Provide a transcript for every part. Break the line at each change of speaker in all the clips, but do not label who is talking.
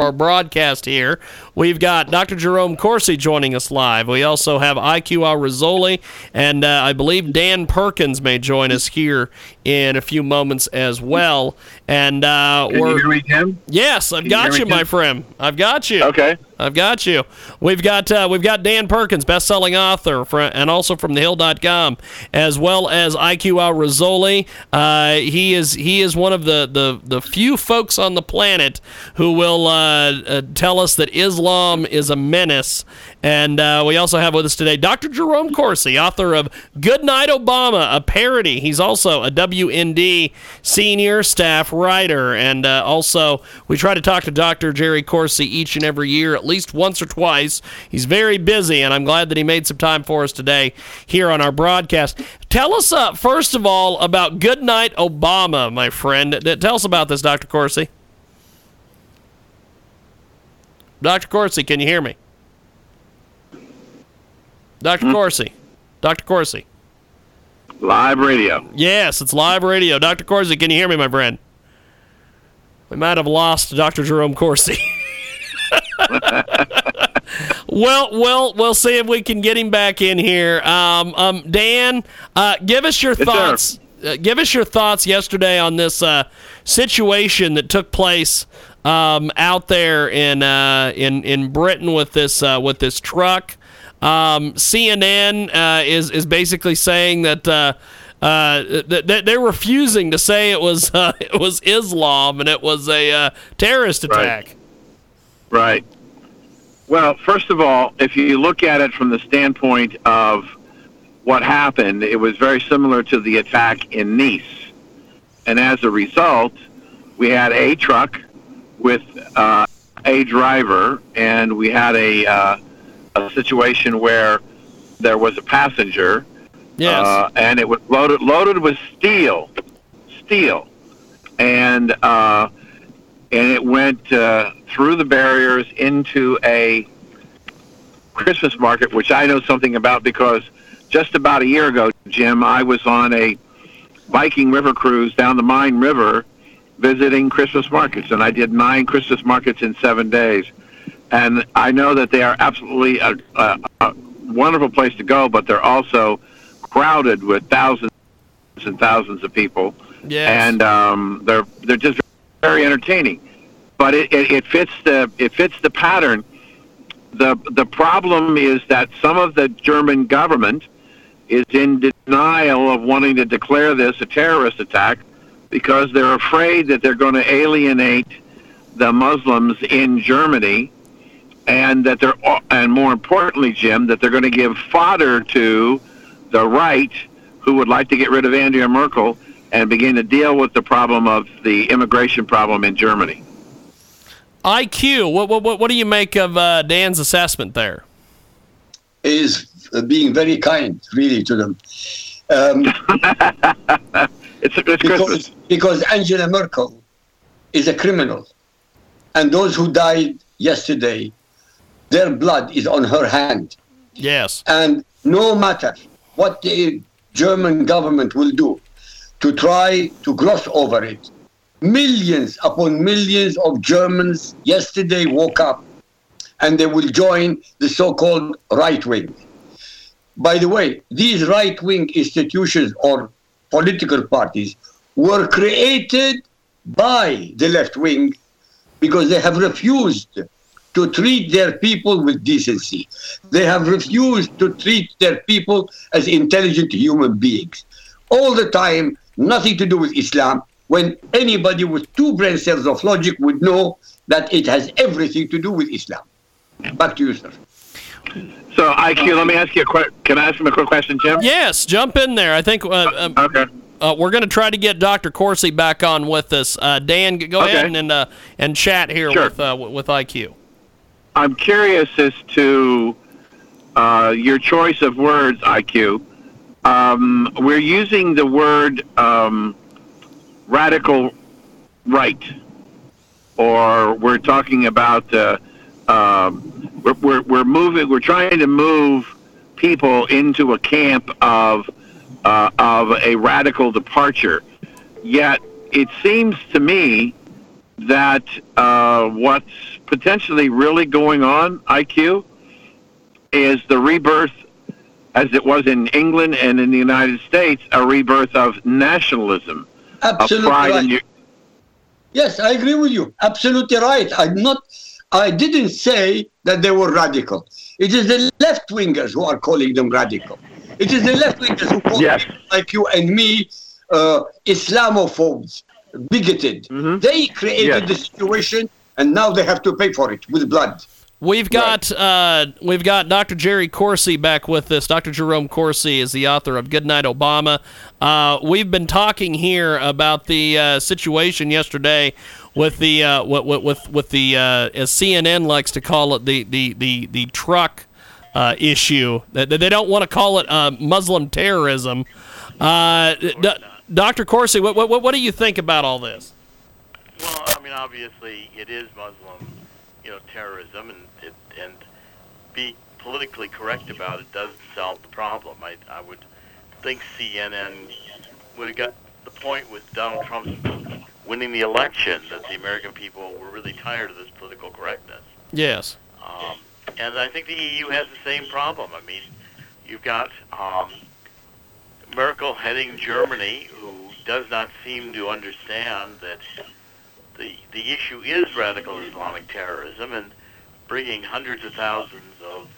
our broadcast here. We've got Dr. Jerome Corsi joining us live. We also have IQ Al Rassooli, and uh, I believe Dan Perkins may join us here in a few moments as well. And uh,
Can
we're
you hear me, Tim?
yes, I've
you
got
me,
you, my friend. I've got you.
Okay.
I've got you. We've got uh, we've got Dan Perkins, best-selling author, for, and also from TheHill.com, as well as IQ Al Rassooli. Uh, he is he is one of the, the, the few folks on the planet who will uh, uh, tell us that Islam is a menace. And uh, we also have with us today Dr. Jerome Corsi, author of Good Night Obama, a parody. He's also a WND senior staff writer, and uh, also we try to talk to Dr. Jerry Corsi each and every year, at least once or twice. He's very busy, and I'm glad that he made some time for us today here on our broadcast. Tell us, uh, first of all, about Good Night Obama, my friend. Tell us about this, Dr. Corsi. Dr. Corsi, can you hear me? Dr. Corsi. Dr. Corsi.
Live radio.
Yes, it's live radio. Dr. Corsi, can you hear me, my friend? We might have lost Dr. Jerome Corsi. well, well, we'll see if we can get him back in here. Um, um, Dan, uh, give us your
sir.
thoughts. Uh, give us your thoughts yesterday on this uh, situation that took place um, out there in uh, in in Britain with this uh, with this truck. Um, CNN uh, is is basically saying that. Uh, uh, th- th- they're refusing to say it was uh, it was Islam and it was a uh, terrorist
Right.
attack.
Right. Well, first of all, if you look at it from the standpoint of what happened, it was very similar to the attack in Nice. And as a result, we had a truck with uh, a driver, and we had a, uh, a situation where there was a passenger,
Yes.
uh, and it was loaded loaded with steel, steel, and uh, and it went uh, through the barriers into a Christmas market, which I know something about because just about a year ago, Jim, I was on a Viking River cruise down the Main River visiting Christmas markets, and I did nine Christmas markets in seven days. And I know that they are absolutely a, a, a wonderful place to go, but they're also crowded with thousands and thousands of people
yes.
and um, they're they're just very entertaining. But it, it, it fits the it fits the pattern. the The problem is that some of the German government is in denial of wanting to declare this a terrorist attack because they're afraid that they're going to alienate the Muslims in Germany, and that they're and more importantly, Jim, that they're going to give fodder to the right who would like to get rid of Angela Merkel and begin to deal with the problem of the immigration problem in Germany.
IQ. What what what, what do you make of uh, Dan's assessment there?
is uh, being very kind, really, to them. Um,
It's it's
because, because Angela Merkel is a criminal. And those who died yesterday, their blood is on her hand.
Yes.
And no matter what the German government will do to try to gloss over it, millions upon millions of Germans yesterday woke up and they will join the so called right wing. By the way, these right wing institutions or political parties were created by the left wing because they have refused to treat their people with decency. They have refused to treat their people as intelligent human beings. All the time, nothing to do with Islam, when anybody with two brain cells of logic would know that it has everything to do with Islam. Back to you, sir.
So, IQ, let me ask you a quick. Can I ask him a quick question, Jim?
Yes. Jump in there. I think uh, um,
Okay.
uh, we're going to try to get Dr. Corsi back on with us. Uh, Dan, go
Okay.
ahead and uh, and chat here
Sure.
with uh, with IQ.
I'm curious as to uh, your choice of words, IQ. Um, we're using the word um, radical right, or we're talking about uh, um, we're, we're we're moving. We're trying to move people into a camp of uh, of a radical departure. Yet it seems to me that uh, what's potentially really going on, IQ, is the rebirth, as it was in England and in the United States, a rebirth of nationalism,
Absolutely
of
right.
your.
Yes, I agree with you. Absolutely right. I'm not. I didn't say that they were radical. It is the left wingers who are calling them radical. It is the left wingers who call
Yes.
people like you and me uh, Islamophobes, bigoted.
Mhm.
They created
Yes.
the situation, and now they have to pay for it with blood.
We've got uh, we've got Dr. Jerry Corsi back with us. Dr. Jerome Corsi is the author of Goodnight Obama. Uh, we've been talking here about the uh, situation yesterday with the uh, with, with- with with the uh, as CNN likes to call it the the the the truck uh, issue. They don't want to call it uh, Muslim terrorism. Uh, D- Dr. Corsi, what, what what do you think about all this?
Well, I mean, obviously, it is Muslim, you know, terrorism, and it, and be politically correct about it doesn't solve the problem. I, I would think CNN would have got the point with Donald Trump winning the election that the American people were really tired of this political correctness.
Yes.
Um, and I think the EU has the same problem. I mean, you've got um, Merkel heading Germany, who does not seem to understand that the the issue is radical Islamic terrorism and bringing hundreds of thousands of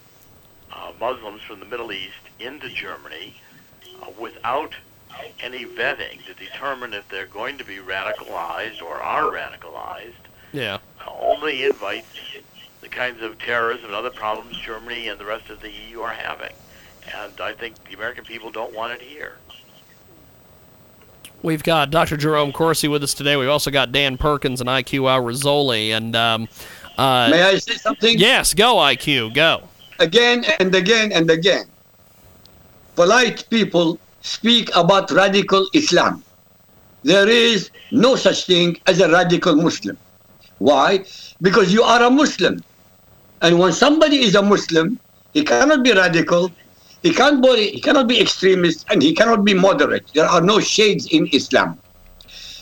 uh, Muslims from the Middle East into Germany uh, without any vetting to determine if they're going to be radicalized or are radicalized
Yeah.
only invites the kinds of terrorism and other problems Germany and the rest of the EU are having. And I think the American people don't want it here.
We've got Dr. Jerome Corsi with us today. We've also got Dan Perkins and IQ Al Rassooli. And um, uh,
May I say something?
yes, go IQ, go.
again and again and again. Polite people speak about radical Islam. There is no such thing as a radical Muslim. Why? Because you are a Muslim. And when somebody is a Muslim, he cannot be radical, he can't be, he cannot be extremist, and he cannot be moderate. There are no shades in Islam.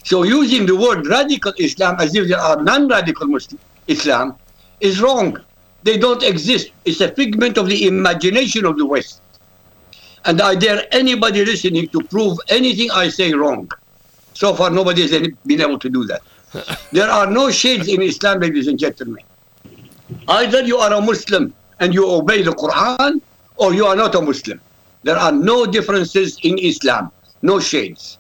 So using the word radical Islam as if there are non-radical Muslim Islam is wrong. They don't exist. It's a figment of the imagination of the West. And I dare anybody listening to prove anything I say wrong. So far, nobody has been able to do that. there are no shades in Islam, ladies and gentlemen. Either you are a Muslim and you obey the Quran, or you are not a Muslim. There are no differences in Islam, no shades.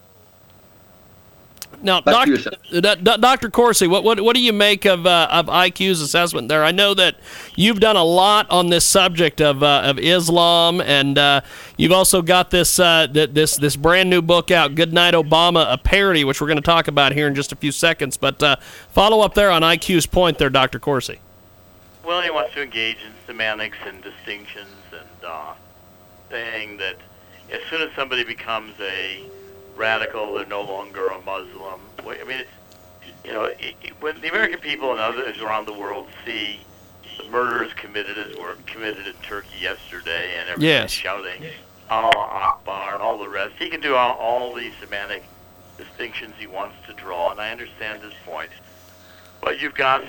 Now,
Back to
doc,
you,
Dr. Corsi, what, what what do you make of uh, of IQ's assessment there? I know that you've done a lot on this subject of uh, of Islam, and uh, you've also got this uh, th- this this brand new book out, "Goodnight Obama," a parody, which we're going to talk about here in just a few seconds. But uh, follow up there on IQ's point there, Dr. Corsi.
Well, he wants to engage in semantics and distinctions and uh, saying that as soon as somebody becomes a radical, they're no longer a Muslim. I mean, it's, you know, it, it, when the American people and others around the world see the murders committed as were committed in Turkey yesterday, and everybody
Yes.
shouting Allah Akbar and all the rest, he can do all, all these semantic distinctions he wants to draw, and I understand his point. But you've got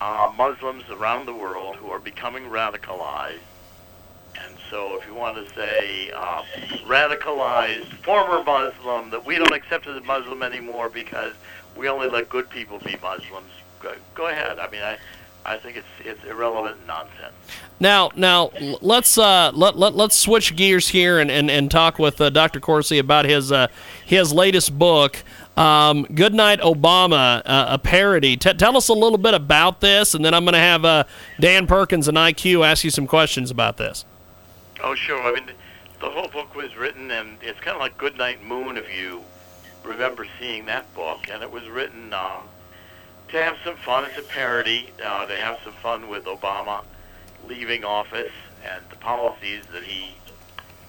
uh, Muslims around the world who are becoming radicalized. And so, if you want to say uh, radicalized former Muslim, that we don't accept as a Muslim anymore because we only let good people be Muslims, go, go ahead. I mean, I, I think it's it's irrelevant nonsense.
Now, now let's uh, let, let let's switch gears here and, and, and talk with uh, Dr. Corsi about his uh, his latest book, um, "Goodnight Obama," uh, a parody. T- tell us a little bit about this, and then I'm going to have uh, Dan Perkins and IQ ask you some questions about this.
Oh, sure. I mean, the whole book was written, and it's kind of like Goodnight Moon, if you remember seeing that book. And it was written um, to have some fun. It's a parody, uh, to have some fun with Obama leaving office and the policies that he,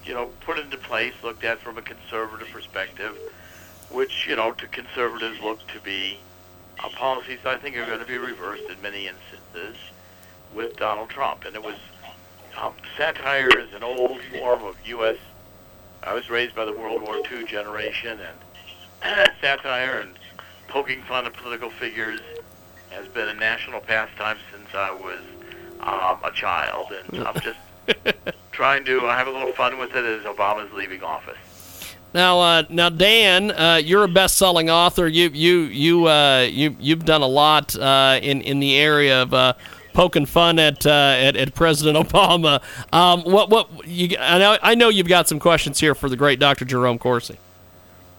you know, put into place, looked at from a conservative perspective, which, you know, to conservatives look to be uh, policies I think are going to be reversed in many instances with Donald Trump. And it was um, satire is an old form of U.S. I was raised by the World War II generation, and satire and poking fun at political figures has been a national pastime since I was um, a child, and I'm just trying to have a little fun with it as Obama's leaving office.
Now, uh, now, Dan, uh, you're a best-selling author. You, you, you, uh, you, you've done a lot uh, in in the area of uh, poking fun at, uh, at at President Obama. Um, what, what? You, I know, I know you've got some questions here for the great Dr. Jerome Corsi.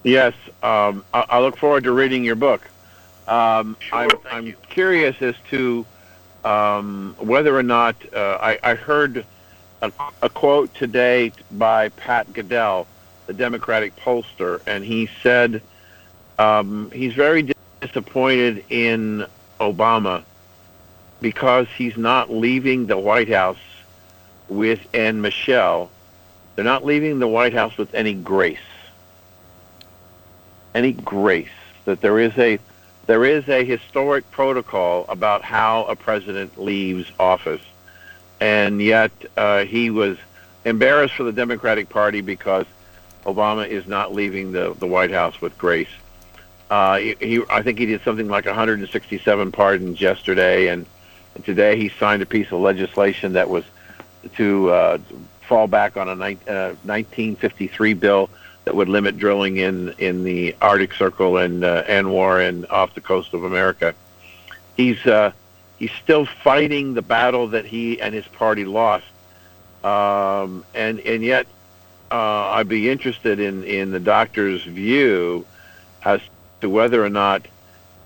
Yes, um, I, I look forward to reading your book. Um,
Sure,
I'm,
thank
I'm
you.
curious as to um, whether or not uh, I, I heard a, a quote today by Pat Caddell, the Democratic pollster, and he said um, he's very disappointed in Obama because he's not leaving the White House with and Michelle. They're not leaving the White House with any grace any grace that there is a there is a historic protocol about how a president leaves office, and yet uh, he was embarrassed for the Democratic Party because Obama is not leaving the the White House with grace. Uh, he, I think he did something like 167 pardons yesterday, and today he signed a piece of legislation that was to uh, fall back on a nine, uh, 1953 bill that would limit drilling in in the Arctic Circle and uh, ANWR and off the coast of America. He's uh, he's still fighting the battle that he and his party lost, um, and and yet uh, I'd be interested in in the doctor's view as to whether or not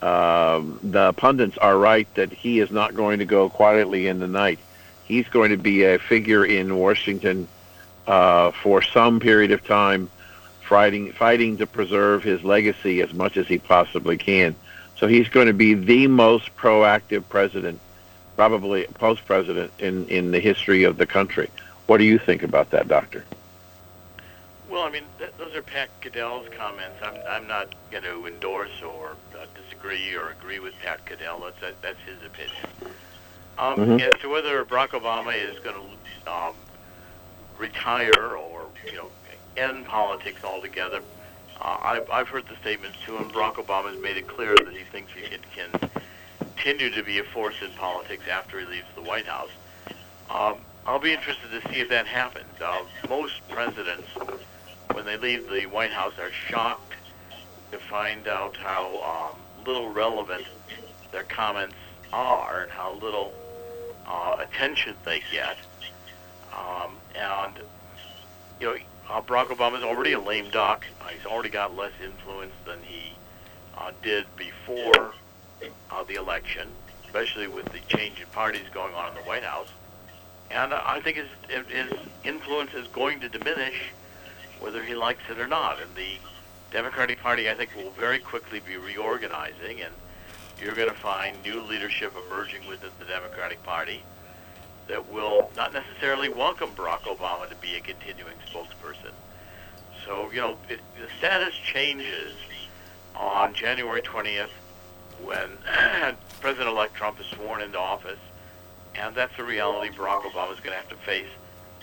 um, the pundits are right that he is not going to go quietly in the night. He's going to be a figure in Washington uh, for some period of time fighting fighting to preserve his legacy as much as he possibly can. So he's going to be the most proactive president, probably post president in in the history of the country. What do you think about that, Doctor?
Well, I mean, th- those are Pat Caddell's comments. I'm, I'm not going to endorse or uh, disagree or agree with Pat Caddell. That's that, that's his opinion. Um,
Mhm.
As to whether Barack Obama is going to um, retire or you know end politics altogether, uh, I've, I've heard the statements too, and Barack Obama has made it clear that he thinks he can, can continue to be a force in politics after he leaves the White House. Um, I'll be interested to see if that happens. Uh, most presidents, when they leave the White House, are shocked to find out how um, little relevant their comments are and how little uh, attention they get. Um, and, you know, uh, Barack Obama's already a lame duck. Uh, he's already got less influence than he uh, did before uh, the election, especially with the change in parties going on in the White House. And uh, I think his, his influence is going to diminish whether he likes it or not. And the Democratic Party, I think, will very quickly be reorganizing, and you're going to find new leadership emerging within the Democratic Party that will not necessarily welcome Barack Obama to be a continuing spokesperson. So, you know, it, the status changes on January 20th when President-elect Trump is sworn into office, and that's a reality Barack Obama is going to have to face,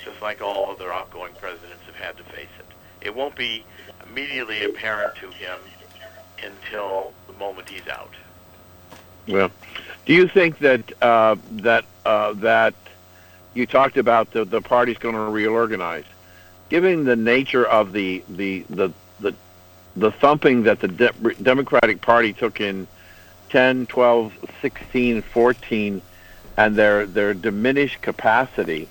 just like all other outgoing presidents have had to face it. It won't be immediately apparent to him until the moment he's out.
Well, do you think that uh, that uh, that you talked about the the party's going to reorganize? Given the nature of the the the the, the thumping that the De- Democratic Party took in 10, 12, 16, 14, and their their diminished capacity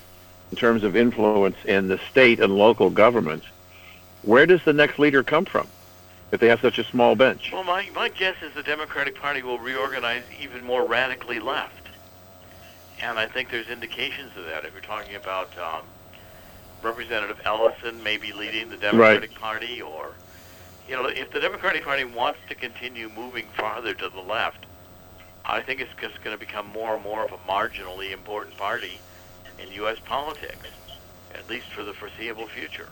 in terms of influence in the state and local governments, where does the next leader come from if they have such a small bench?
Well, my, my guess is the Democratic Party will reorganize even more radically left. And I think there's indications of that. If you're talking about um, Representative Ellison maybe leading the Democratic Party, or, you know, if the Democratic Party wants to continue moving farther to the left, I think it's just going to become more and more of a marginally important party in U.S. politics, at least for the foreseeable future.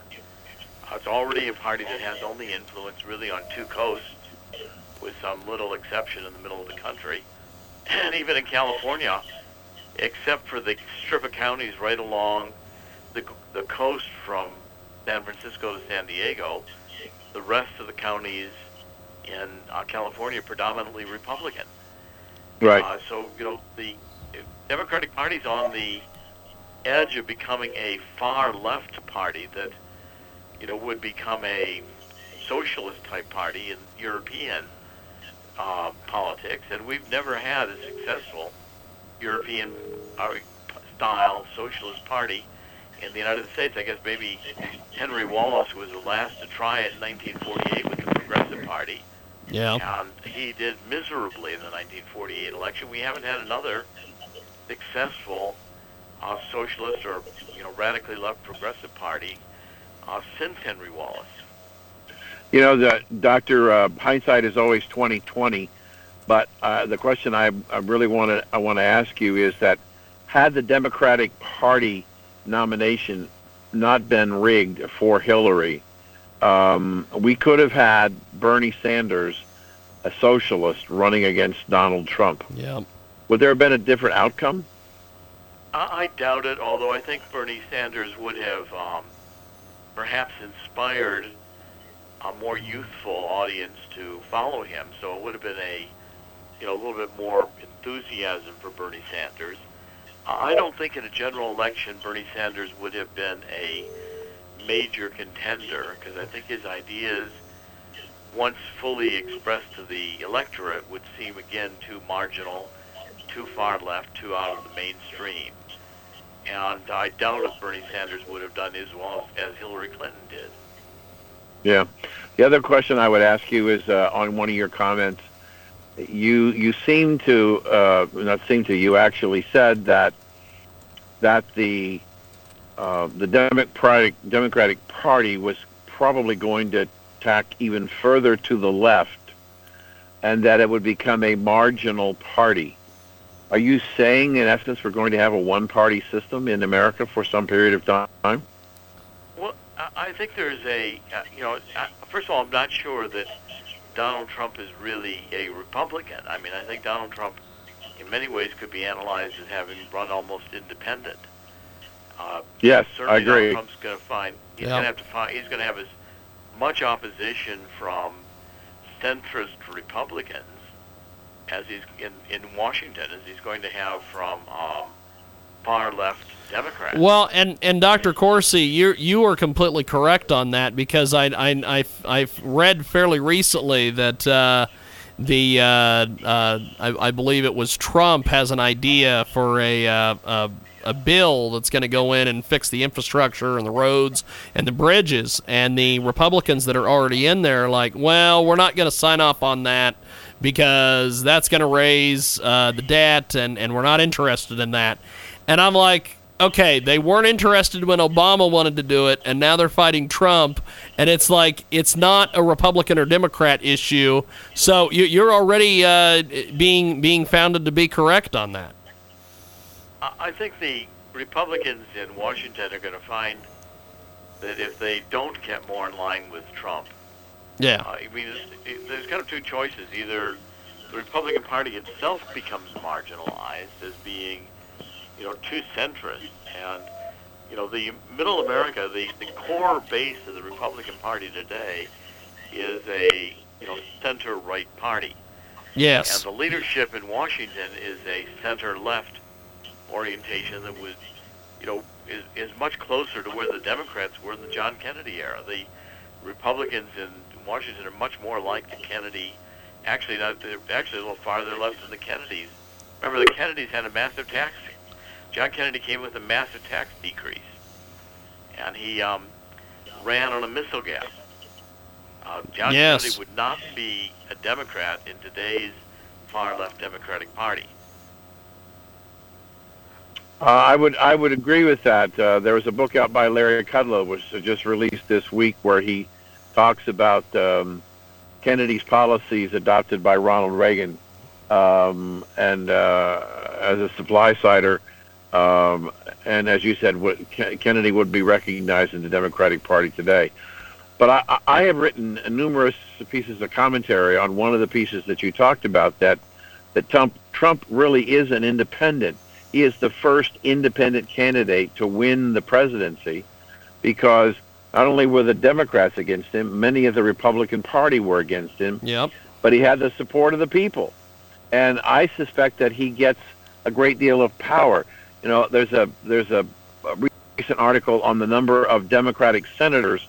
Uh, It's already a party that has only influence really on two coasts, with some little exception in the middle of the country. And even in California, except for the strip of counties right along the, the coast from San Francisco to San Diego, the rest of the counties in uh, California are predominantly Republican.
Right.
Uh, so you know the Democratic Party's on the edge of becoming a far left party that you know would become a socialist type party in European uh, politics, and we've never had a successful European uh, style socialist party in the United States. I guess maybe Henry Wallace was the last to try it in 1948 with the Progressive Party.
Yeah.
And he did miserably in the 1948 election. We haven't had another successful uh, socialist or you know radically left progressive party uh, since Henry Wallace.
You know, the Doctor uh, hindsight is always twenty twenty, but uh, the question I, I really want to I want to ask you is that had the Democratic Party nomination not been rigged for Hillary, um, we could have had Bernie Sanders, a socialist, running against Donald Trump.
Yeah.
Would there have been a different outcome?
I, I doubt it, although I think Bernie Sanders would have um, perhaps inspired a more youthful audience to follow him. So it would have been a, you know, a little bit more enthusiasm for Bernie Sanders. I don't think in a general election Bernie Sanders would have been a major contender because I think his ideas, once fully expressed to the electorate, would seem again too marginal, too far left, too out of the mainstream. And I doubt if Bernie Sanders would have done as well as Hillary Clinton did.
Yeah. The other question I would ask you is uh, on one of your comments. You you seem to uh, not seem to you actually said that that the uh, the Democratic Democratic Party was probably going to tack even further to the left, and that it would become a marginal party. Are you saying, in essence, we're going to have a one-party system in America for some period of time?
Well, I I think there's a, uh, you know, uh, first of all, I'm not sure that Donald Trump is really a Republican. I mean, I think Donald Trump, in many ways, could be analyzed as having run almost independent. Uh,
Yes,
certainly
I agree.
Donald Trump's going to find he's
Yeah.
going to have to find he's going to have as much opposition from centrist Republicans as he's in in Washington as he's going to have from um, far left Democrats.
Well, and and Dr. Corsi, you you are completely correct on that because I I I I've read fairly recently that uh, the uh, uh, I, I believe it was Trump has an idea for a uh, a, a bill that's going to go in and fix the infrastructure and the roads and the bridges, and the Republicans that are already in there are like, well, we're not going to sign off on that because that's going to raise uh, the debt, and and we're not interested in that. And I'm like, okay, they weren't interested when Obama wanted to do it, and now they're fighting Trump. And it's like, it's not a Republican or Democrat issue. So you, you're already uh, being being founded to be correct on that.
I think the Republicans in Washington are going to find that if they don't get more in line with Trump,
Yeah.
uh, I mean, there's, there's kind of two choices. Either the Republican Party itself becomes marginalized as being, you know, too centrist, and you know, the Middle America, the, the core base of the Republican Party today, is a you know center-right party.
Yes.
And the leadership in Washington is a center-left orientation that was, you know, is, is much closer to where the Democrats were in the John Kennedy era. The Republicans in Washington are much more like the Kennedy. Actually, not, they're actually a little farther left than the Kennedys. Remember, the Kennedys had a massive tax. John Kennedy came with a massive tax decrease, and he um, ran on a missile gap. Uh, John
Yes.
Kennedy would not be a Democrat in today's far left Democratic Party.
Uh, I would I would agree with that. Uh, there was a book out by Larry Kudlow, which was just released this week, where he talks about um, Kennedy's policies adopted by Ronald Reagan, um, and uh, as a supply sider, um, and as you said, what, Kennedy would be recognized in the Democratic Party today. But I, I- have written numerous pieces of commentary on one of the pieces that you talked about that that Trump Trump really is an independent he is the first independent candidate to win the presidency because not only were the Democrats against him, many of the Republican Party were against him,
Yep.
but he had the support of the people. and I suspect that he gets a great deal of power. You know, there's a there's a, a recent article on the number of Democratic senators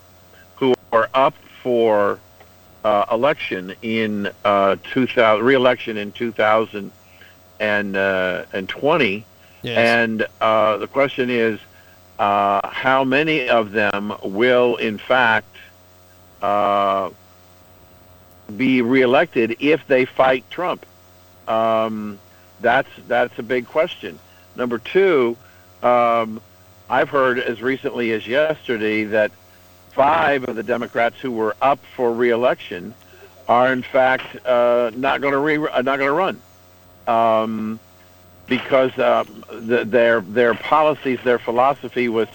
who are up for uh, election in uh, 2000 re-election in 2020, uh, yes. and uh, the question is uh, how many of them will in fact uh, be reelected if they fight Trump? Um, that's that's a big question. Number two, um, I've heard as recently as yesterday that five of the Democrats who were up for reelection are in fact uh, not going to re- uh, not going to run um, because um, the, their their policies, their philosophy was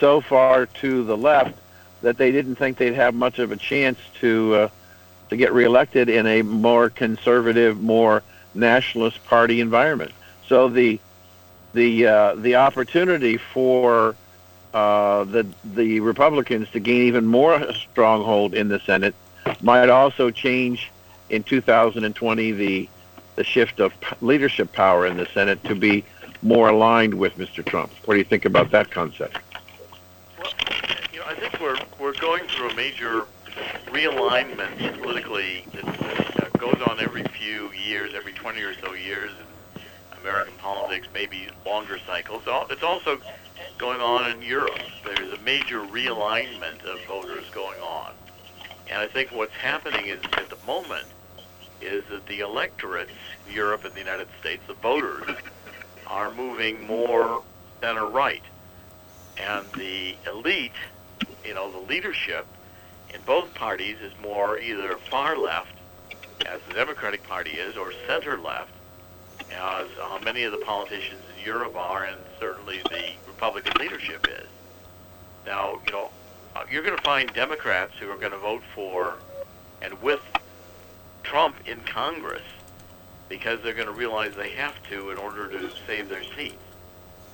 so far to the left that they didn't think they'd have much of a chance to uh, to get reelected in a more conservative, more nationalist party environment. So the the uh, the opportunity for uh, the the Republicans to gain even more stronghold in the Senate might also change in 2020 the the shift of leadership power in the Senate to be more aligned with Mr. Trump. What do you think about that concept?
Well, you know, I think we're we're going through a major realignment politically that goes on every few years, every 20 or so years in American politics, maybe longer cycles. It's also going on in Europe. There's a major realignment of voters going on. And I think what's happening is at the moment is that the electorates, Europe and the United States, the voters, are moving more center right. And the elite, you know, the leadership in both parties is more either far left, as the Democratic Party is, or center left, as uh, many of the politicians in Europe are, and certainly the Republican leadership is. Now, you know, uh, you're going to find Democrats who are going to vote for and with Trump in Congress because they're going to realize they have to in order to save their seats.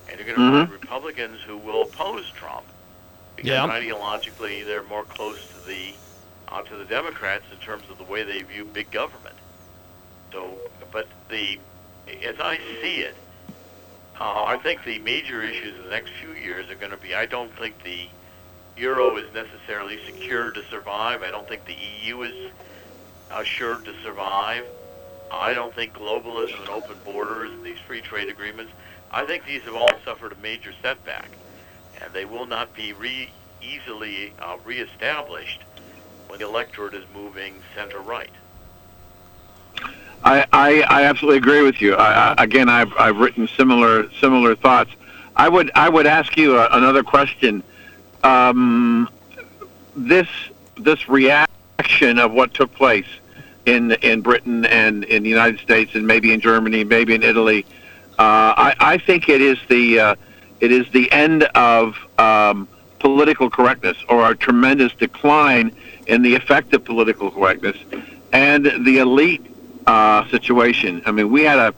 And you're going to mm-hmm. find Republicans who will oppose Trump because yeah. ideologically they're more close to the uh, to the Democrats in terms of the way they view big government. So, but the as I see it, uh, I think the major issues in the next few years are going to be. I don't think the euro is necessarily secure to survive. I don't think the EU is assured to survive. I don't think globalism and open borders and these free trade agreements. I think these have all suffered a major setback, and they will not be re- easily uh, reestablished when the electorate is moving center right.
I, I, I absolutely agree with you. I, I, again, I've, I've written similar similar thoughts. I would I would ask you a, another question. Um, this this reaction of what took place in in Britain and in the United States and maybe in Germany, maybe in Italy. Uh, I, I think it is the uh, it is the end of um, political correctness or a tremendous decline in the effect of political correctness and the elite uh, situation. I mean, we had a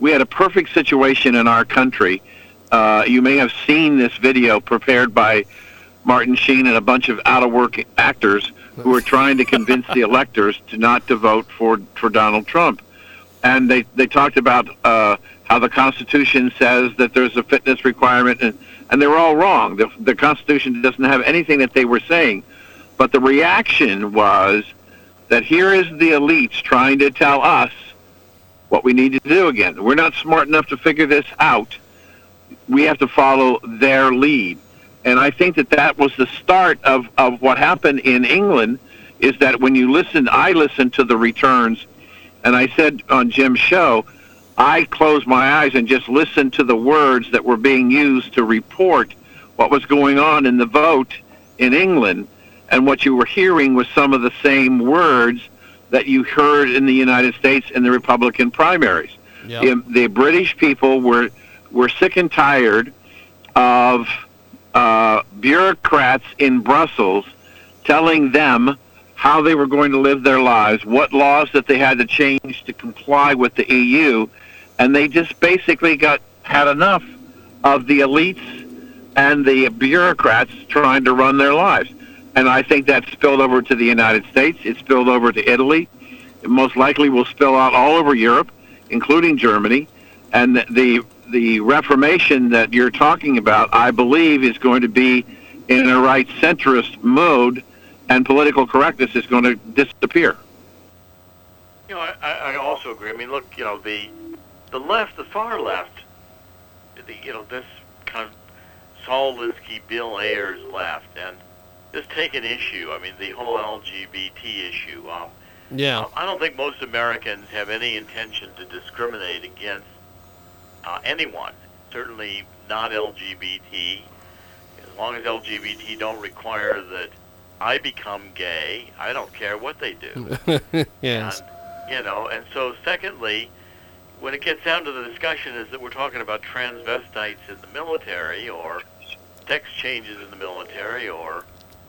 we had a perfect situation in our country. Uh, you may have seen this video prepared by Martin Sheen and a bunch of out of work actors who are trying to convince the electors to not to vote for for Donald Trump. And they they talked about uh, how the Constitution says that there's a fitness requirement, and and they were all wrong. The the Constitution doesn't have anything that they were saying, but the reaction was that here is the elites trying to tell us what we need to do again. We're not smart enough to figure this out. We have to follow their lead. And I think that that was the start of, of what happened in England is that when you listen, I listened to the returns, and I said on Jim's show, I closed my eyes and just listened to the words that were being used to report what was going on in the vote in England and what you were hearing was some of the same words that you heard in the United States in the Republican primaries. Yep. The, the, British people were were sick and tired of uh, bureaucrats in Brussels telling them how they were going to live their lives, what laws that they had to change to comply with the EU, and they just basically got had enough of the elites and the bureaucrats trying to run their lives and I think that spilled over to the United States. It spilled over to Italy. It most likely will spill out all over Europe. including Germany, and the, the the Reformation that you're talking about, I believe, is going to be in a right centrist mode, and political correctness is going to disappear.
You know, I, I also agree. I mean, look, you know, the the left, the far left, the you know this kind of Saul Alinsky, Bill Ayers left, and just take an issue. I mean, the whole LGBT issue. Um,
Yeah.
I don't think most Americans have any intention to discriminate against uh, anyone. Certainly not LGBT. As long as LGBT don't require that I become gay, I don't care what they do.
yes.
And, you know, and so secondly, when it gets down to the discussion is that we're talking about transvestites in the military or sex changes in the military or,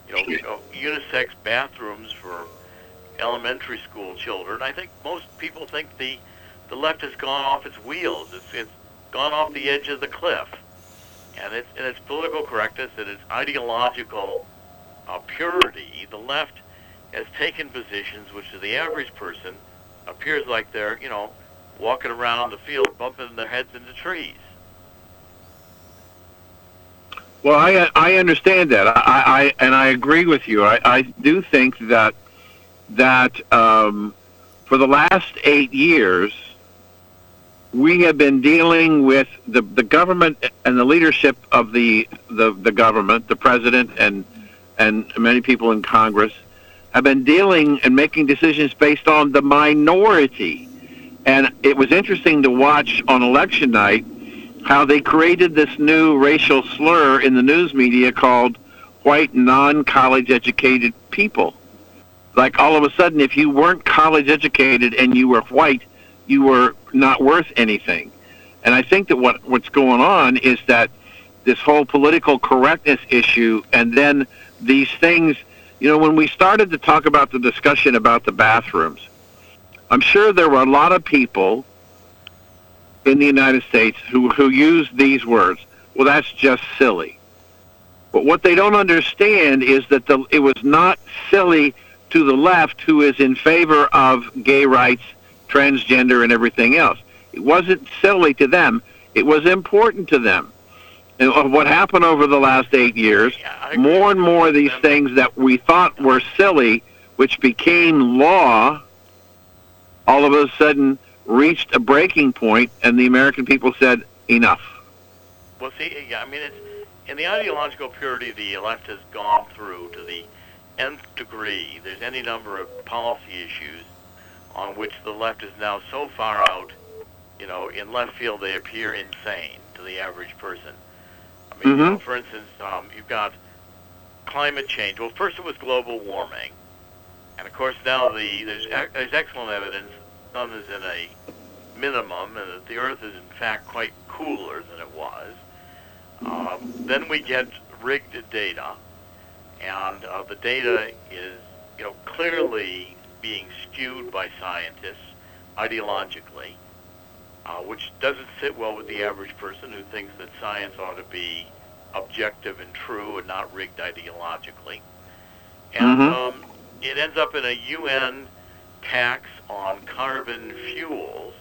you know, you know, unisex bathrooms for elementary school children. I think most people think the the left has gone off its wheels. It's, it's gone off the edge of the cliff. And it's, and its political correctness and its ideological uh, purity, the left has taken positions which to the average person appears like they're, you know, walking around the field bumping their heads into trees.
Well, I I understand that. I, I and I agree with you. I, I do think that that um, for the last eight years, we have been dealing with the the government and the leadership of the the, the government, the president and and many people in Congress have been dealing and making decisions based on the minority. And it was interesting to watch on election night how they created this new racial slur in the news media called white non-college educated people. Like all of a sudden, if you weren't college educated and you were white, you were not worth anything. And I think that what what's going on is that this whole political correctness issue, and then these things. You know, when we started to talk about the discussion about the bathrooms, I'm sure there were a lot of people in the United States who, who use these words. Well, that's just silly. But what they don't understand is that the, it was not silly to the left who is in favor of gay rights, transgender, and everything else. It wasn't silly to them. It was important to them. And what happened over the last eight years,
Yeah,
more and more of these things that we thought were silly, which became law, all of a sudden reached a breaking point, and the American people said, enough.
Well, see, yeah, I mean, it's in the ideological purity the left has gone through to the nth degree. There's any number of policy issues on which the left is now so far out, you know, in left field they appear insane to the average person. I mean, you know, for instance, um, you've got climate change. Well, first it was global warming, and of course now the there's there's excellent evidence sun is in a minimum, and that the Earth is in fact quite cooler than it was. Um, then we get rigged data, and uh, the data is, you know, clearly being skewed by scientists ideologically, uh, which doesn't sit well with the average person who thinks that science ought to be objective and true and not rigged ideologically. And
Mhm.
um, it ends up in a UN tax on carbon fuels,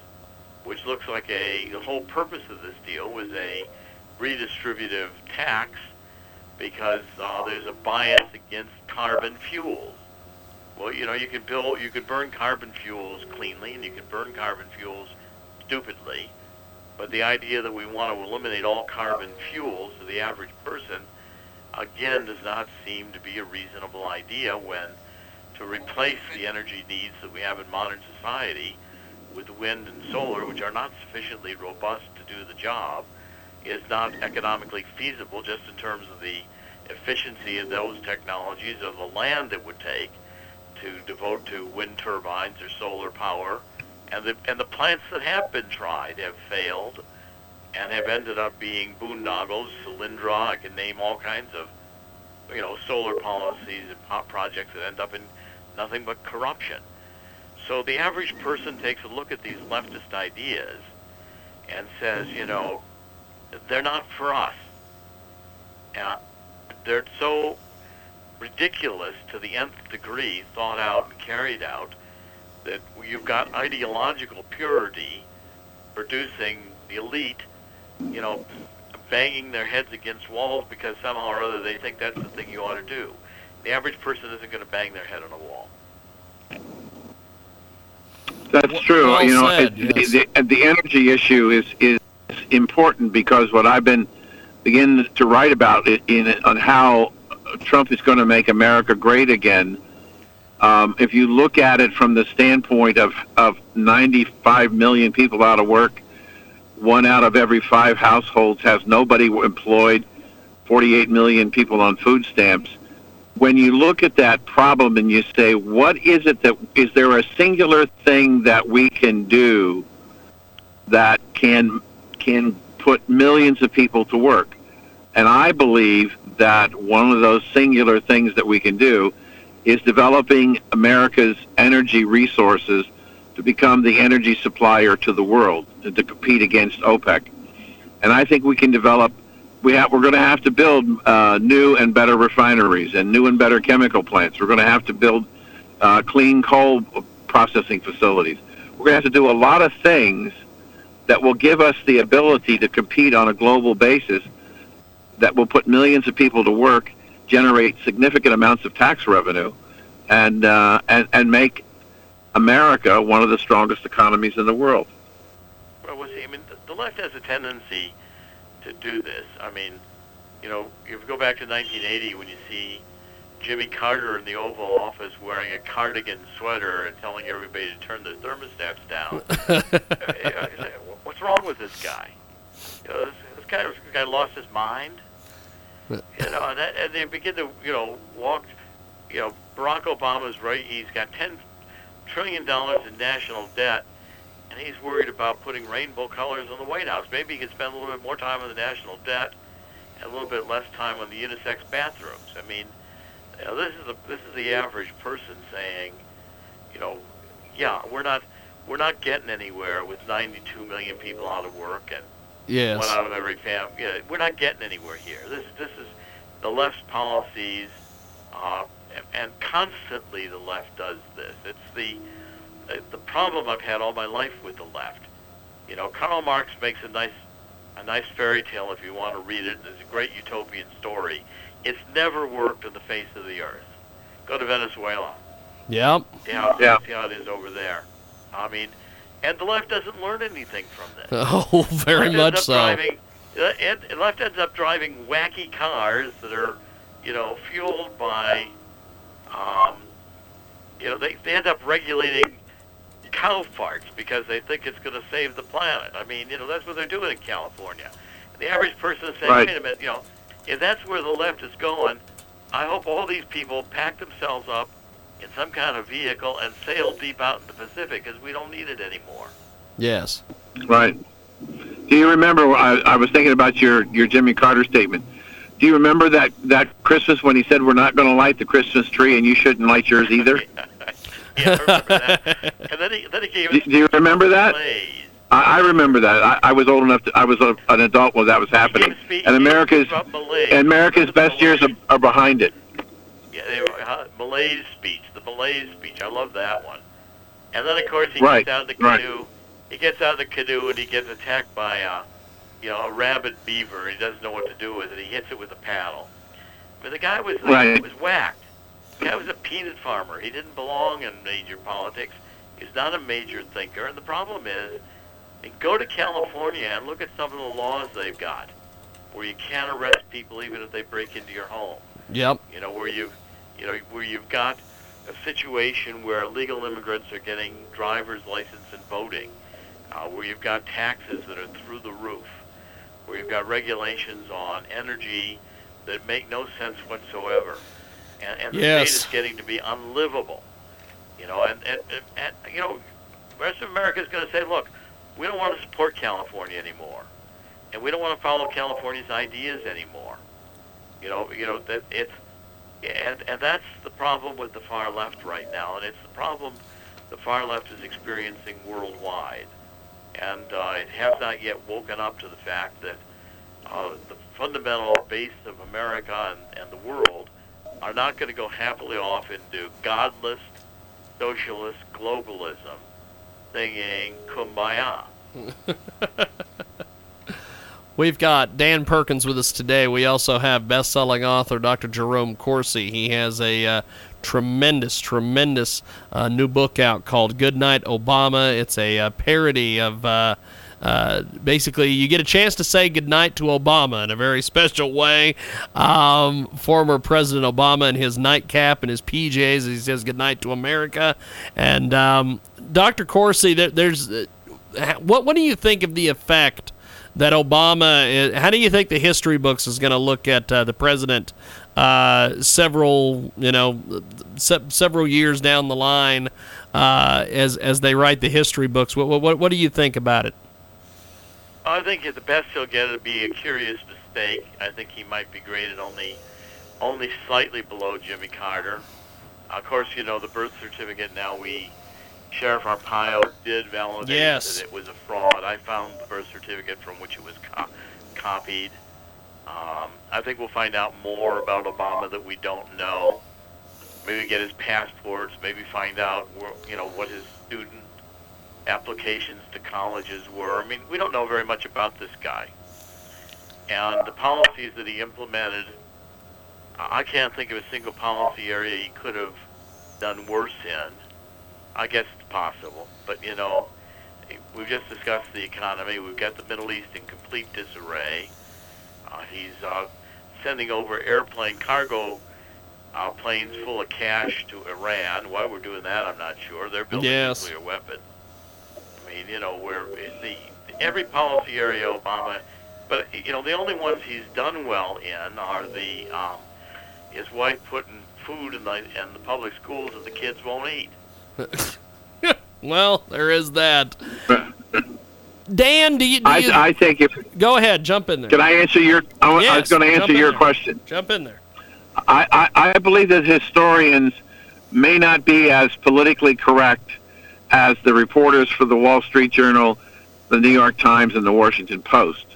which looks like a the whole purpose of this deal was a redistributive tax because uh, there's a bias against carbon fuels. Well, you know, you can build, you can burn carbon fuels cleanly, and you can burn carbon fuels stupidly. But the idea that we want to eliminate all carbon fuels to the average person, again, does not seem to be a reasonable idea when to replace the energy needs that we have in modern society with wind and solar, which are not sufficiently robust to do the job, is not economically feasible just in terms of the efficiency of those technologies of the land it would take to devote to wind turbines or solar power. And the, and the plants that have been tried have failed and have ended up being boondoggles, Solyndra, I can name all kinds of, you know, solar policies and projects that end up in nothing but corruption. So the average person takes a look at these leftist ideas and says, you know, they're not for us. And they're so ridiculous to the nth degree, thought out and carried out, that you've got ideological purity producing the elite, you know, banging their heads against walls because somehow or other they think that's the thing you ought to do. The average person isn't going to bang their head on a wall.
That's true.
well
you know,
said,
it,
yes.
the, the energy issue is is important because what I've been beginning to write about it in on how Trump is going to make America great again. Um, if you look at it from the standpoint of of 95 million people out of work, one out of every five households has nobody employed, 48 million people on food stamps. When you look at that problem and you say, what is it that is there a singular thing that we can do that can can put millions of people to work? And I believe that one of those singular things that we can do is developing America's energy resources to become the energy supplier to the world and to compete against OPEC. And I think we can develop. We have. We're going to have to build uh, new and better refineries and new and better chemical plants. We're going to have to build uh, clean coal processing facilities. We're going to have to do a lot of things that will give us the ability to compete on a global basis. That will put millions of people to work, generate significant amounts of tax revenue, and uh, and and make America one of the strongest economies in the world.
Well, we'll see. I mean, the, the left has a tendency to do this. I mean, you know, if you go back to 1980 when you see Jimmy Carter in the Oval Office wearing a cardigan sweater and telling everybody to turn their thermostats down, uh, what's wrong with this guy? You know, this, this guy, this guy lost his mind. You know, and, that, and they begin to, you know, walk. You know, Barack Obama's right. He's got 10 trillion dollars in national debt and he's worried about putting rainbow colors on the White House. Maybe he could spend a little bit more time on the national debt and a little bit less time on the unisex bathrooms. I mean, you know, this is the this is the average person saying, you know, yeah, we're not we're not getting anywhere with 92 million people out of work and
yes.
one out of every family. Yeah, we're not getting anywhere here. This this is the left's policies, uh, and, and constantly the left does this. It's the uh, the problem I've had all my life with the left. You know, Karl Marx makes a nice a nice fairy tale if you want to read it. It's a great utopian story. It's never worked on the face of the earth. Go to Venezuela.
Yep.
See how,
Yeah.
see how it is over there. I mean, and the left doesn't learn anything from this.
Oh, very much so.
Driving, uh, and, and left ends up driving wacky cars that are, you know, fueled by, um, you know, they, they end up regulating cow farts because they think it's going to save the planet. I mean, you know, that's what they're doing in California. The average person is saying,
Right.
wait a minute, you know, if that's where the left is going, I hope all these people pack themselves up in some kind of vehicle and sail deep out in the Pacific because we don't need it anymore.
Yes.
Right. Do you remember? I, I was thinking about your your Jimmy Carter statement. Do you remember that that Christmas when he said we're not going to light the Christmas tree and you shouldn't light yours either?
yeah, I remember that. And then he, then he gave
do,
us
do you remember that?
plays.
I, I remember that. I, I was old enough. To, I was a, an adult when that was happening.
He
And America's and America's best years are, are behind it.
Yeah, they were, uh, malaise speech, the malaise speech. I love that one. And then of course he
Right,
gets out of the
right.
canoe. He gets out of the canoe and he gets attacked by a, you know, a rabid beaver. He doesn't know what to do with it. He hits it with a paddle. But the guy was like,
Right.
was whacked. The guy was a peanut farmer. He didn't belong in major politics. He's not a major thinker. And the problem is, you go to California and look at some of the laws they've got, where you can't arrest people even if they break into your home
Yep.
you know, where you, you know, where you've got a situation where illegal immigrants are getting driver's license and voting, uh, where you've got taxes that are through the roof, where you've got regulations on energy that make no sense whatsoever, and, and the
Yes.
state is getting to be unlivable. You know, and, and, and, and you know, the rest of America is going to say, look, we don't want to support California anymore, and we don't want to follow California's ideas anymore. You know, you know that it's and and that's the problem with the far left right now, and it's the problem the far left is experiencing worldwide, and uh, it has not yet woken up to the fact that uh, the fundamental base of America and, and the world are not going to go happily off into godless socialist globalism, singing "Kumbaya."
We've got Dan Perkins with us today. We also have best-selling author Dr. Jerome Corsi. He has a uh, tremendous, tremendous uh, new book out called "Good Night Obama." It's a uh, parody of. Uh, uh, basically, you get a chance to say goodnight to Obama in a very special way. Um, former President Obama in his nightcap and his PJs, as he says goodnight to America. And um, Dr. Corsi, there, there's uh, what what do you think of the effect that Obama? Is, how do you think the history books is going to look at uh, the president uh, several you know se- several years down the line uh, as as they write the history books? What, what what do you think about it?
I think at the best he'll get it be a curious mistake. I think he might be graded only only slightly below Jimmy Carter. Of course, you know the birth certificate. Now we Sheriff Arpaio did validate
Yes.
that it was a fraud. I found the birth certificate from which it was co- copied. Um, I think we'll find out more about Obama that we don't know. Maybe get his passports. Maybe find out, where, you know, what his student applications to colleges were. I mean, we don't know very much about this guy. And the policies that he implemented, I can't think of a single policy area he could have done worse in. I guess possible, but you know, we've just discussed the economy. We've got the Middle East in complete disarray. Uh, he's uh, sending over airplane cargo uh, planes full of cash to Iran. Why we're doing that, I'm not sure. They're building
Yes.
a nuclear weapon. I mean, you know, where the every policy area Obama, but you know, the only ones he's done well in are the um, his wife putting food in the in the public schools that the kids won't eat.
Well, there is that. Dan, do you, do you
I, I think if
go ahead, jump in there.
can I answer your I, wa- I was going to answer your
there.
question.
Jump in there.
I, I, I believe that historians may not be as politically correct as the reporters for the Wall Street Journal, the New York Times, and the Washington Post.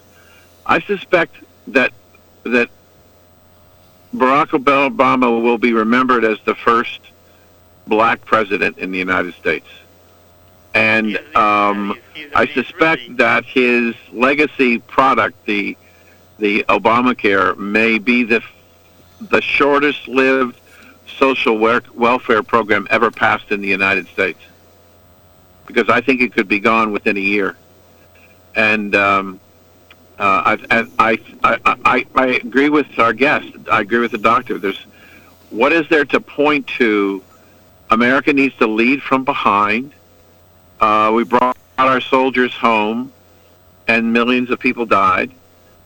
I suspect that that Barack Obama will be remembered as the first black president in the United States. And um, I suspect that his legacy product, the the Obamacare, may be the the shortest lived social wer- welfare program ever passed in the United States. Because I think it could be gone within a year. And um, uh, I, I, I, I, I agree with our guest. I agree with the doctor. There's what is there to point to? America needs to lead from behind. Uh, we brought our soldiers home, and millions of people died,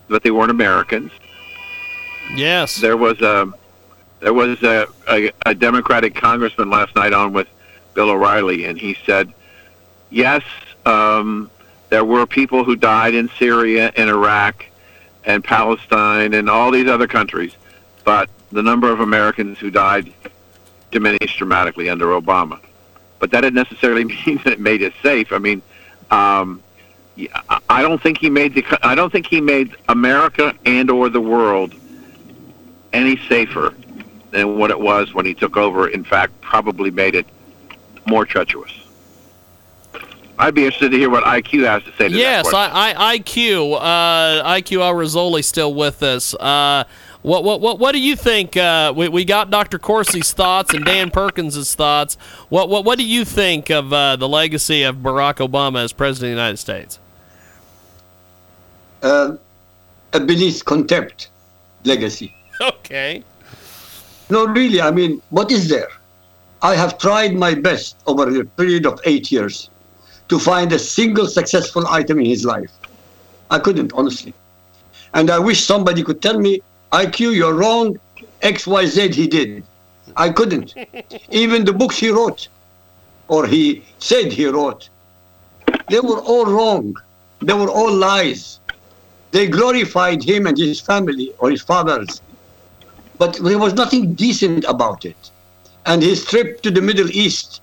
but they weren't Americans
Yes.
there was a there was a, a, a Democratic congressman last night on with Bill O'Reilly, and he said, yes, um, there were people who died in Syria and Iraq and Palestine and all these other countries, but the number of Americans who died diminished dramatically under Obama. But that didn't necessarily mean that it made it safe. I mean, um, I- don't think he made the. I don't think he made America and or the world any safer than what it was when he took over. In fact, probably made it more treacherous. I'd be interested to hear what IQ has to say to
Yes,
that question.
I, I, IQ, uh, IQ Al Rassooli still with us. Uh, what, what, what, what do you think? Uh, we, we got Dr. Corsi's thoughts and Dan Perkins' thoughts. What, what, what do you think of uh, the legacy of Barack Obama as President of the United States?
Uh, a beneath contempt legacy.
Okay.
No, really, I mean, what is there? I have tried my best over a period of eight years to find a single successful item in his life. I couldn't, honestly. And I wish somebody could tell me, IQ, you're wrong, XYZ he did. I couldn't. Even the books he wrote, or he said he wrote, they were all wrong. They were all lies. They glorified him and his family or his fathers but there was nothing decent about it. And his trip to the Middle East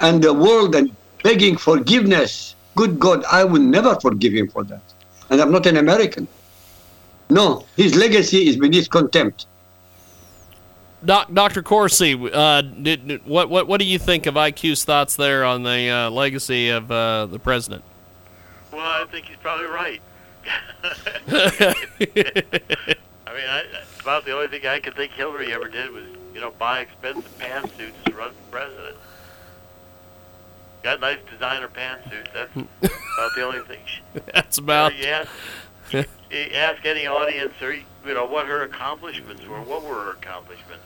and the world and begging forgiveness, good God, I will never forgive him for that. And I'm not an American. No, his legacy is beneath contempt.
Doc, Dr. Corsi, uh, did, did- what, what, what do you think of IQ's thoughts there on the uh, legacy of uh, the president?
Well, I think he's probably right. I mean, I, about the only thing I could think Hillary ever did was, you know, buy expensive pantsuits to run for president. Got nice designer pantsuits. That's about the only thing. She,
That's about.
you ask, you, you ask any audience, or you know, what her accomplishments were. What were her accomplishments?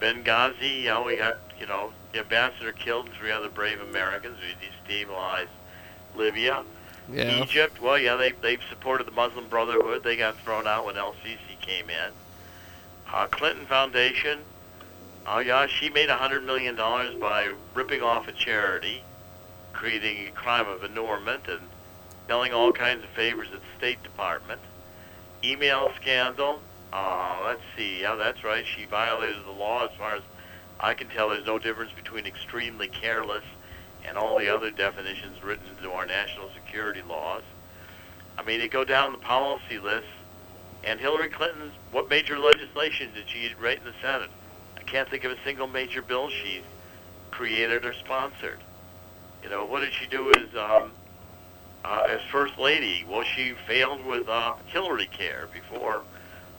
Benghazi, you know, we got, you know, the ambassador killed and three other brave Americans. We destabilized Libya.
Yeah.
Egypt, well, yeah, they they've supported the Muslim Brotherhood. They got thrown out when el-Sisi came in. Uh, Clinton Foundation, oh yeah, she made a hundred million dollars by ripping off a charity, creating a crime of annulment, and selling all kinds of favors at the State Department. Email scandal. Uh, let's see. Yeah, that's right. She violated the law as far as I can tell. There's no difference between extremely careless and all the other definitions written into our national security laws. I mean, they go down the policy list, and Hillary Clinton's what major legislation did she write in the Senate? I can't think of a single major bill she created or sponsored. You know, what did she do as um, uh, as first lady? Well, she failed with uh, Hillary Care before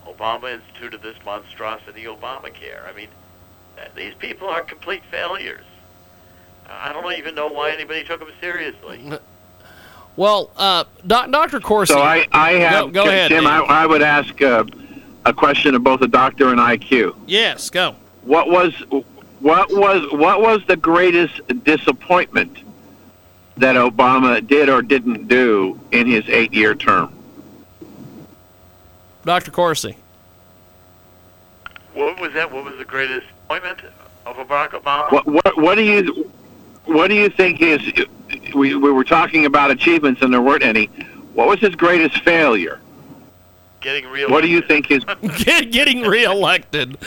Obama instituted this monstrosity, Obamacare. I mean, uh, these people are complete failures. I don't even know why anybody took them seriously.
Well, uh, doc, Dr. Corsi.
So I, I have,
Go- go ahead,
Tim, I, I would ask uh, a question of both the doctor and IQ.
yes, go.
What was what was what was the greatest disappointment that Obama did or didn't do in his eight-year term?
Dr. Corsi.
What was that? What was the greatest appointment of Barack Obama?
What what what do you what do you think is we we were talking about achievements and there weren't any. What was his greatest failure?
Getting real.
What do you think is
Get, getting reelected.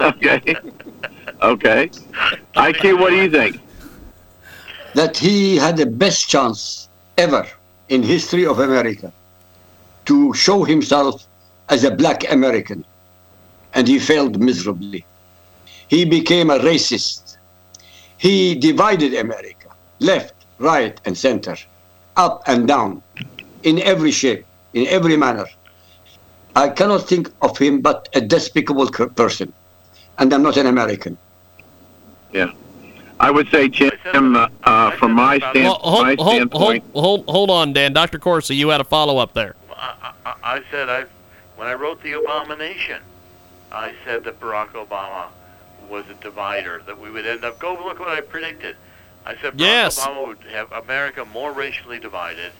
okay okay IQ? What do you think?
That he had the best chance ever in history of America to show himself as a black American, and he failed miserably. He became a racist. He divided America, left, right, and center, up and down, in every shape, in every manner. I cannot think of him but a despicable person, and I'm not an American.
Yeah, I would say Jim. Uh, uh, from my stand,
Well, hold,
my
hold, hold,
standpoint,
hold, hold on, Dan. Dr. Corsi, you had a follow up there.
I, I, I said I, when I wrote the Obama Nation, I said that Barack Obama was a divider. That we would end up. Go look what I predicted. I said Barack
Yes.
Obama would have America more racially divided.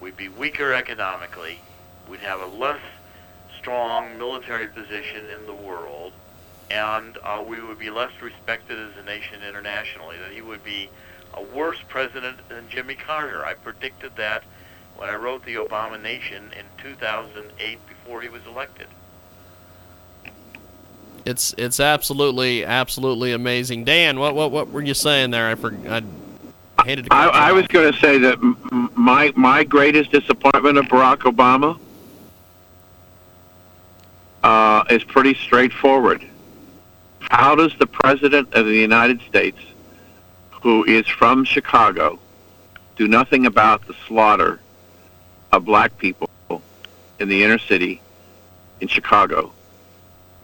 We'd be weaker economically. We'd have a less strong military position in the world, and uh, we would be less respected as a nation internationally. That he would be a worse president than Jimmy Carter. I predicted that when I wrote the Obama Nation in 2008 before he was elected.
It's it's absolutely absolutely amazing. Dan, what what what were you saying there? I for, I hated.
I, I was going to say that m- m- my my greatest disappointment of Barack Obama uh, is pretty straightforward. How does the president of the United States, who is from Chicago, do nothing about the slaughter of black people in the inner city in Chicago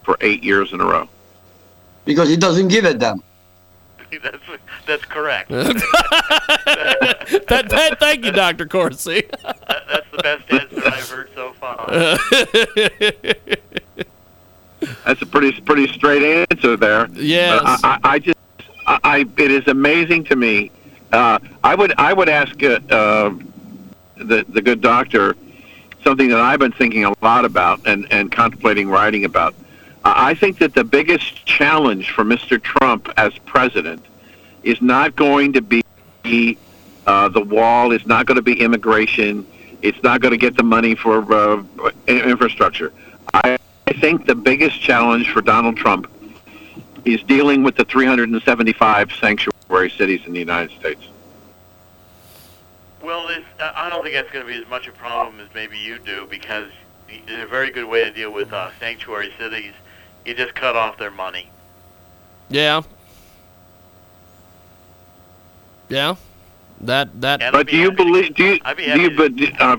for eight years in a row?
Because he doesn't give a damn.
that's that's correct.
that, that, thank you, Dr. Corsi.
That, that's the best answer I've heard so far.
That's a pretty pretty straight answer there.
Yes.
I, I, I just, I, I, it is amazing to me. Uh, I would, I would ask uh, uh, the the good doctor something that I've been thinking a lot about and and contemplating writing about. I I think that the biggest challenge for Mr. Trump as president is not going to be uh, the wall. It's not going to be immigration. It's not going to get the money for uh, infrastructure. I, I think the biggest challenge for Donald Trump is dealing with the 375 sanctuary cities in the United States.
Well, it's, I I don't think that's going to be as much a problem as maybe you do because it's a very good way to deal with uh, sanctuary cities. You just cut off their money.
yeah. Yeah. That that.
And-
But do you
I'd be happy
believe? Do you?
I'd be
Do you? But uh,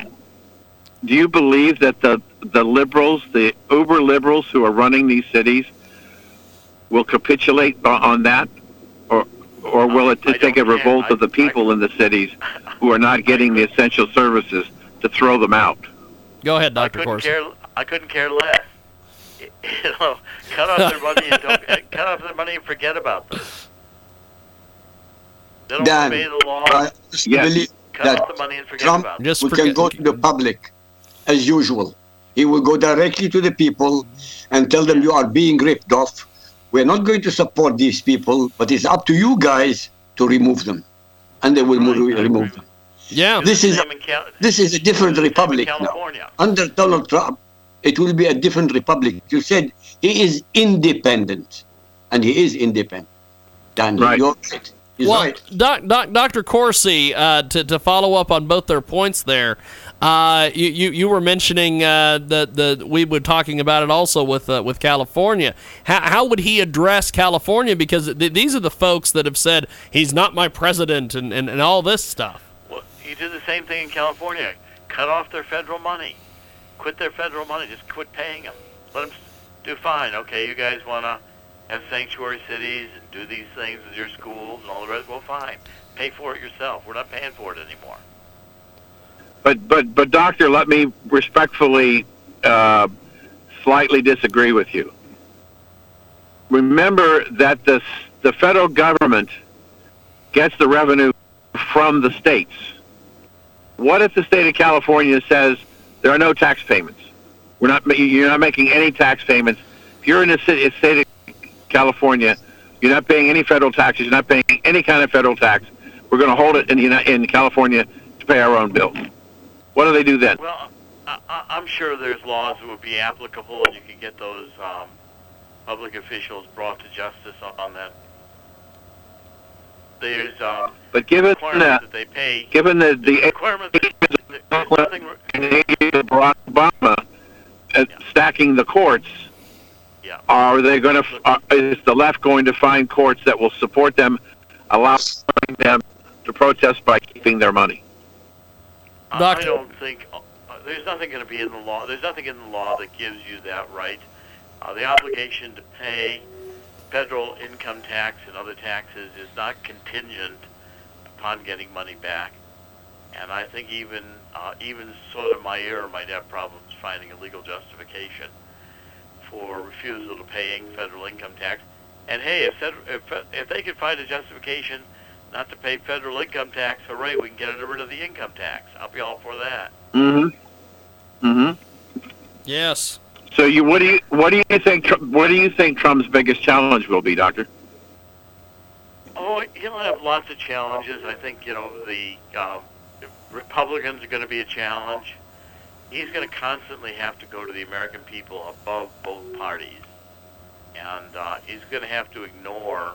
do you believe that the the liberals, the uber liberals who are running these cities, will capitulate on that, or or will it
I
take a revolt
I-
of the people
I-
in the cities who are not getting the essential services to throw them out?
Go ahead,
I
Doctor
couldn't care. I couldn't care less. You know, cut off their money and don't, uh, cut off their money and forget about them. They don't
Dan,
obey the law.
I just
Yes.
believe
cut
that
off the money and forget
Trump
about them.
Just
we
forget.
can go to the public as usual. He will go directly to the people and tell them you are being ripped off. We're not going to support these people, but it's up to you guys to remove them. And they will
Right,
mo- remove them.
yeah.
This is
same Cal-
this is a different
the same in
republic now. Under Donald Trump, it will be a different republic. You said he is independent, and he is independent. Dan,
Right.
you're right. He's
well,
right.
Doc, Doc, Dr. Corsi, uh, to, to follow up on both their points there, uh, you, you, you were mentioning uh, the, the we were talking about it also with uh, with California. How, how would he address California? Because th- these are the folks that have said he's not my president and, and, and all this stuff.
Well, he did the same thing in California. Cut off their federal money. Quit their federal money. Just quit paying them. Let them do fine. Okay, you guys want to have sanctuary cities and do these things with your schools and all the rest. Well, fine. Pay for it yourself. We're not paying for it anymore.
But but but doctor, let me respectfully uh, slightly disagree with you. Remember that the the federal government gets the revenue from the states. What if the state of California says there are no tax payments? We're not you're not making any tax payments. If you're in the city, state of California, you're not paying any federal taxes. You're not paying any kind of federal tax. We're going to hold it in in California to pay our own bills. What do they do then?
Well, I, I'm sure there's laws that would be applicable, and you could get those um, public officials brought to justice on, that. There's um,
But given the
that they pay.
given the the
requirements. that- There's nothing.
Barack Obama uh, stacking the courts,
Yeah.
are they going to? Is the left going to find courts that will support them, allowing them to protest by keeping their money?
I-
Doctor-
I don't think uh, there's nothing going to be in the law. There's nothing in the law that gives you that right. Uh, the obligation to pay federal income tax and other taxes is not contingent upon getting money back. And I think even uh, even Sotomayor might have problems finding a legal justification for refusal to paying federal income tax. And hey, if fed- if, if they could find a justification not to pay federal income tax, hooray, we can get rid of the income tax. I'll be all for that.
Mm-hmm. Mm-hmm.
Yes.
So you, what do you, what do you think? What do you think Trump's biggest challenge will be, Doctor?
Oh, he'll have lots of challenges. I think you know the um, Republicans are going to be a challenge. He's going to constantly have to go to the American people above both parties, and uh, he's going to have to ignore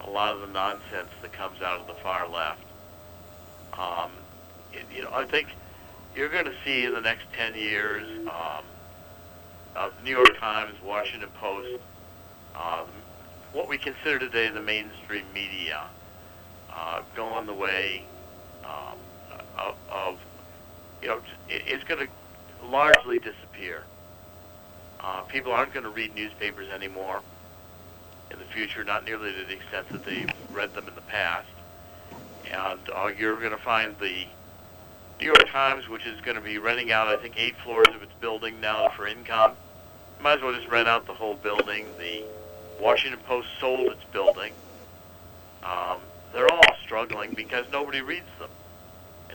a lot of the nonsense that comes out of the far left. Um, it, you know, I think you're going to see in the next ten years, um, uh, New York Times, Washington Post, um, what we consider today the mainstream media uh, going the way um, of, of, you know, it, it's going to largely disappear. Uh, people aren't going to read newspapers anymore in the future, not nearly to the extent that they've read them in the past. And uh, you're going to find the New York Times, which is going to be renting out, I think, eight floors of its building now for income. Might as well just rent out the whole building. The Washington Post sold its building. Um, they're all struggling because nobody reads them.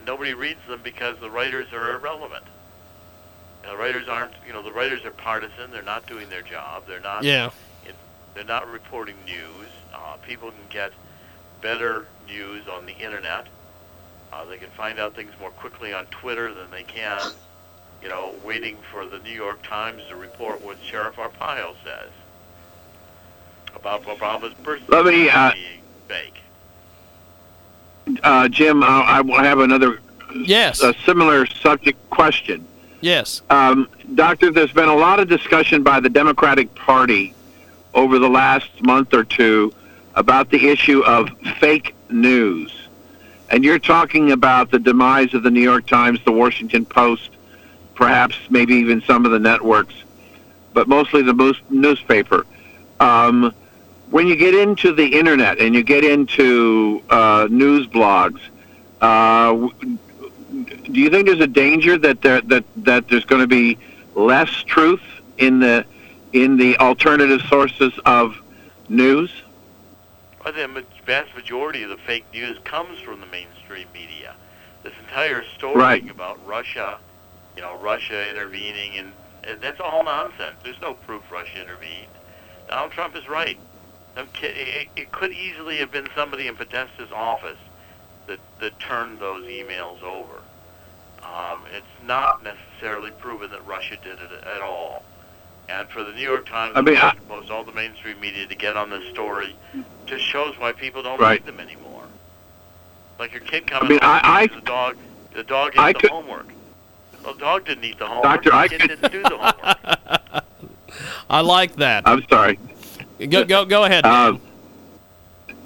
And nobody reads them because the writers are irrelevant. The writers aren't, you know, the writers are partisan. They're not doing their job. They're not,
Yeah.
they're not reporting news. Uh, people can get better news on the internet. Uh, they can find out things more quickly on Twitter than they can, you know, waiting for the New York Times to report what Sheriff Arpaio says about Obama's birthday
Let me, uh,
being fake.
Uh, Jim, I, I have another
Yes.
a similar subject question.
yes.
Um, Doctor, there's been a lot of discussion by the Democratic Party over the last month or two about the issue of fake news. and you're talking about the demise of the New York Times, the Washington Post, perhaps maybe even some of the networks, but mostly the most newspaper. Um, when you get into the internet and you get into uh, news blogs, uh, do you think there's a danger that there that that there's going to be less truth in the in the alternative sources of news?
Well, the vast majority of the fake news comes from the mainstream media. This entire story
Right.
about Russia, you know, Russia intervening, and, and that's all nonsense. There's no proof Russia intervened. Donald Trump is right. I'm ki- It, it could easily have been somebody in Podesta's office that, that turned those emails over. Um, it's not necessarily proven that Russia did it at all. And for the New York Times,
I mean,
the
I-
Washington Post, all the mainstream media to get on this story just shows why people don't
Right.
read them anymore. Like your kid coming
mean,
home
I-
and sees the dog, the dog ate
I
the
could-
homework. Well, the dog didn't eat the homework.
Doctor,
the
I
kid
could-
didn't do the homework.
I like that.
I'm sorry.
Go go go ahead.
Uh,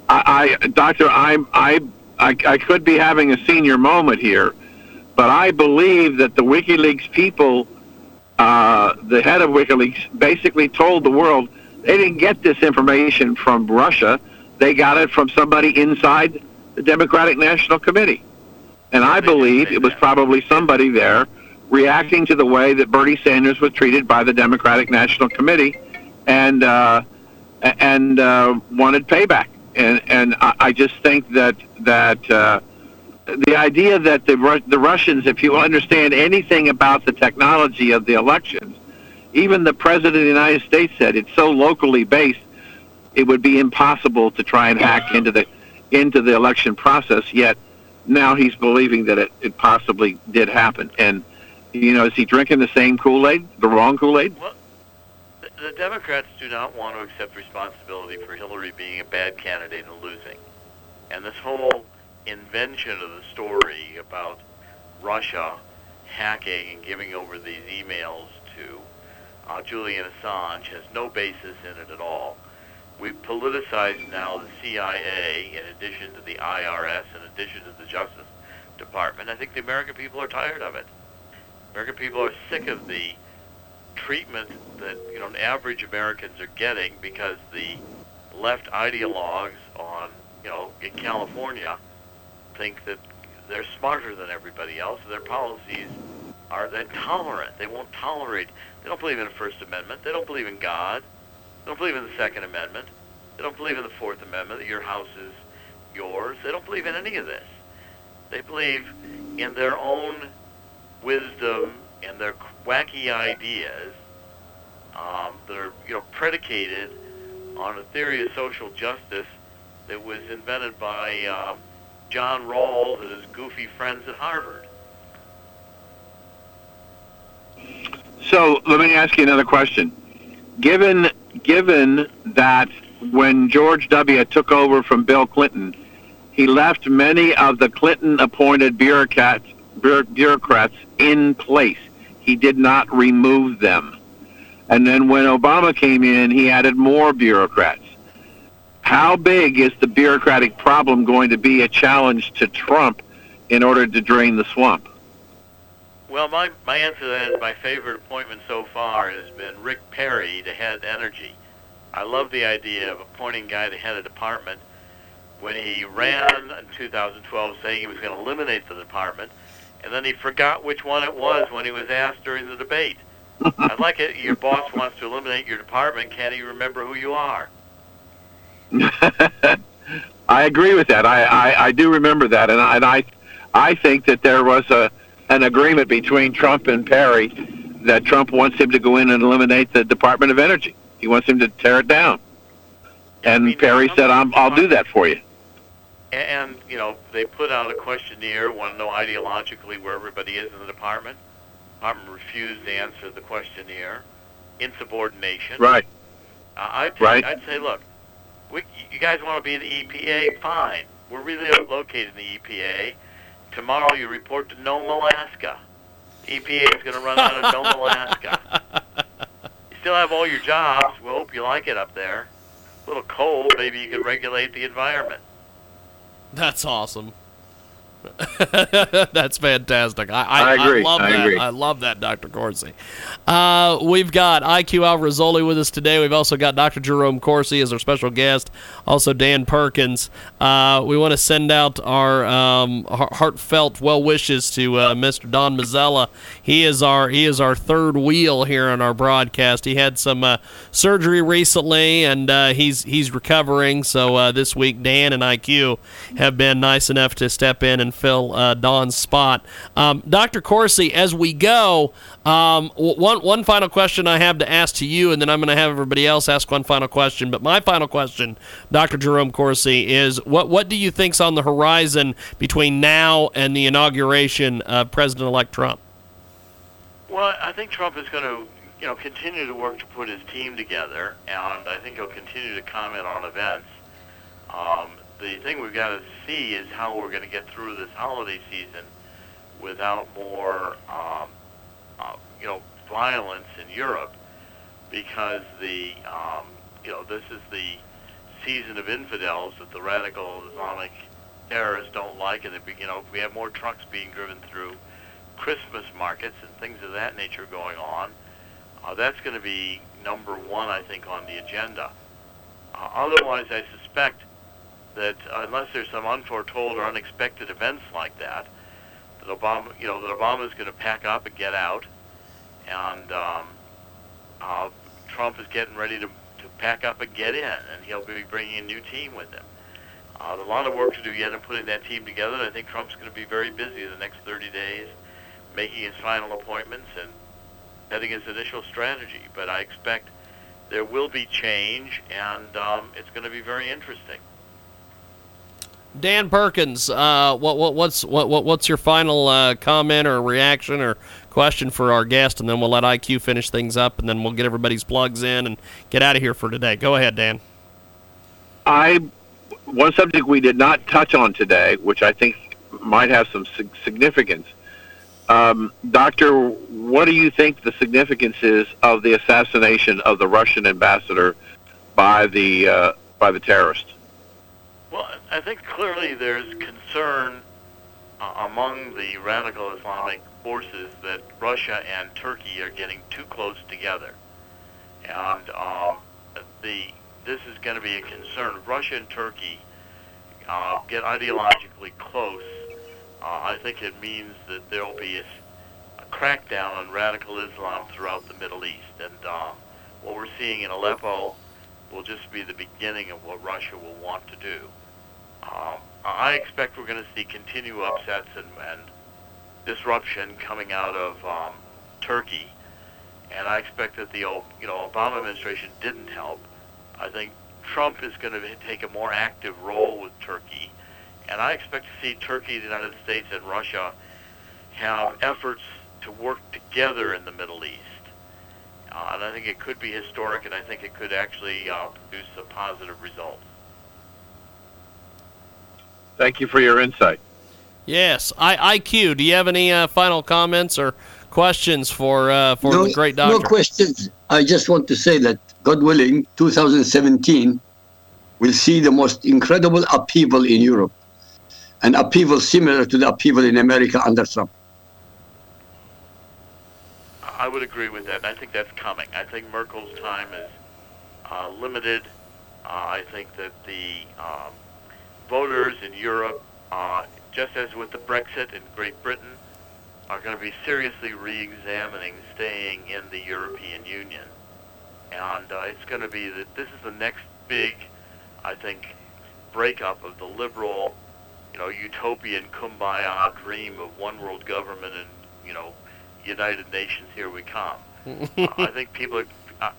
I, I doctor, I, I, I, I could be having a senior moment here, but I believe that the WikiLeaks people, uh, the head of WikiLeaks, basically told the world they didn't get this information from Russia. They got it from somebody inside the Democratic National Committee, and I believe it was probably somebody there reacting to the way that Bernie Sanders was treated by the Democratic National Committee, and uh, and uh, wanted payback. And and I, I just think that that uh, the idea that the the Russians, if you understand anything about the technology of the elections, even the president of the United States said it's so locally based, it would be impossible to try and hack into the into the election process. Yet now he's believing that it, it possibly did happen. And you know, is he drinking the same Kool Aid, the wrong Kool Aid?
The, the Democrats do not want to accept responsibility for Hillary being a bad candidate and losing. And this whole invention of the story about Russia hacking and giving over these emails to uh, Julian Assange has no basis in it at all. We've politicized now the CIA in addition to the IRS, in addition to the Justice Department. I think the American people are tired of it. American people are sick of the treatment that you know average Americans are getting because the left ideologues on you know in California think that they're smarter than everybody else. Their policies are intolerant. They won't tolerate. They don't believe in the First Amendment. They don't believe in God. They don't believe in the Second Amendment. They don't believe in the Fourth Amendment. That your house is yours. They don't believe in any of this. They believe in their own wisdom and their wacky ideas um, that are you know predicated on a theory of social justice that was invented by um, John Rawls and his goofy friends at Harvard.
So let me ask you another question. Given given that when George W. took over from Bill Clinton, he left many of the Clinton-appointed bureaucrats bureaucrats in place. He did not remove them. And then when Obama came in, he added more bureaucrats. How big is the bureaucratic problem going to be a challenge to Trump in order to drain the swamp?
Well, my, my answer to that is my favorite appointment so far has been Rick Perry to head energy. I love the idea of appointing a guy to head a department when he ran in 2012 saying he was going to eliminate the department, and then he forgot which one it was when he was asked during the debate. I like it. Your boss wants to eliminate your department. Can't he remember who you are?
I agree with that. I, I, I do remember that, and I, and I I think that there was a an agreement between Trump and Perry that Trump wants him to go in and eliminate the Department of Energy. He wants him to tear it down, and
mean,
Perry said, I'm, "I'll do that for you."
And, you know, they put out a questionnaire, want to know ideologically where everybody is in the department. Department refused to answer the questionnaire. Insubordination.
Right.
Uh, I'd,
Right.
I'd say, look, we, you guys want to be the EPA? Fine. We're really located in the EPA. Tomorrow you report to Nome, Alaska. EPA is going to run out of Nome, Alaska. You still have all your jobs. We hope you like it up there. A little cold. Maybe you could regulate the environment.
That's awesome. That's fantastic. I, I,
I agree.
love
I
that.
agree.
I love that, Dr. Corsi. Uh, we've got IQ Al Rassooli with us today. We've also got Dr. Jerome Corsi as our special guest. Also, Dan Perkins. Uh, we want to send out our um, heartfelt well wishes to uh, Mr. Don Mazzella. He is our he is our third wheel here on our broadcast. He had some uh, surgery recently, and uh, he's he's recovering. So uh, this week, Dan and IQ have been nice enough to step in and fill uh, Don's spot. Um, Dr. Corsi, as we go, um, one one final question I have to ask to you, and then I'm going to have everybody else ask one final question. But my final question, Dr. Jerome Corsi, is what what do you think's on the horizon between now and the inauguration of President-elect Trump?
Well, I think Trump is going to, you know, continue to work to put his team together, and I think he'll continue to comment on events. Um, the thing we've got to see is how we're going to get through this holiday season without more, um, uh, you know, violence in Europe, because the, um, you know, this is the season of infidels that the radical Islamic terrorists don't like, and they, you know, if we have more trucks being driven through Christmas markets and things of that nature going on. Uh, that's going to be number one, I think, on the agenda. Uh, otherwise, I suspect that unless there's some unforetold or unexpected events like that, that Obama, you know, that Obama is going to pack up and get out, and um, uh, Trump is getting ready to, to pack up and get in, and he'll be bringing a new team with him. Uh, there's a lot of work to do yet in putting that team together. and I think Trump's going to be very busy the next 30 days, making his final appointments and setting his initial strategy. But I expect there will be change, and um, it's going to be very interesting.
Dan Perkins, uh, what, what what's what, what what's your final uh, comment or reaction or question for our guest, and then we'll let IQ finish things up, and then we'll get everybody's plugs in and get out of here for today. Go ahead, Dan.
I one subject we did not touch on today, which I think might have some significance. Um, Doctor, what do you think the significance is of the assassination of the Russian ambassador by the uh, by the terrorist?
Well, I think clearly there's concern uh, among the radical Islamic forces that Russia and Turkey are getting too close together, and um, the this is going to be a concern. Russia and Turkey uh, get ideologically close, uh, I think it means that there will be a, a crackdown on radical Islam throughout the Middle East, and uh, what we're seeing in Aleppo will just be the beginning of what Russia will want to do. Um, I expect we're going to see continued upsets and, and disruption coming out of um, Turkey, and I expect that the you know Obama administration didn't help. I think Trump is going to take a more active role with Turkey, and I expect to see Turkey, the United States, and Russia have efforts to work together in the Middle East. Uh, and I think it could be historic, and I think it could actually uh, produce a positive result.
Thank you for your insight.
Yes, I, IQ. Do you have any uh, final comments or questions for uh, for
no,
the great doctor?
no questions. I just want to say that, God willing, 2017 will see the most incredible upheaval in Europe, an upheaval similar to the upheaval in America under Trump.
I would agree with that. I think that's coming. I think Merkel's time is uh, limited. Uh, I think that the um, voters in Europe, uh, just as with the Brexit in Great Britain, are going to be seriously re-examining staying in the European Union. And uh, it's going to be that this is the next big, I think, breakup of the liberal, you know, utopian kumbaya dream of one world government and, you know, United Nations, here we come. uh, I think people are,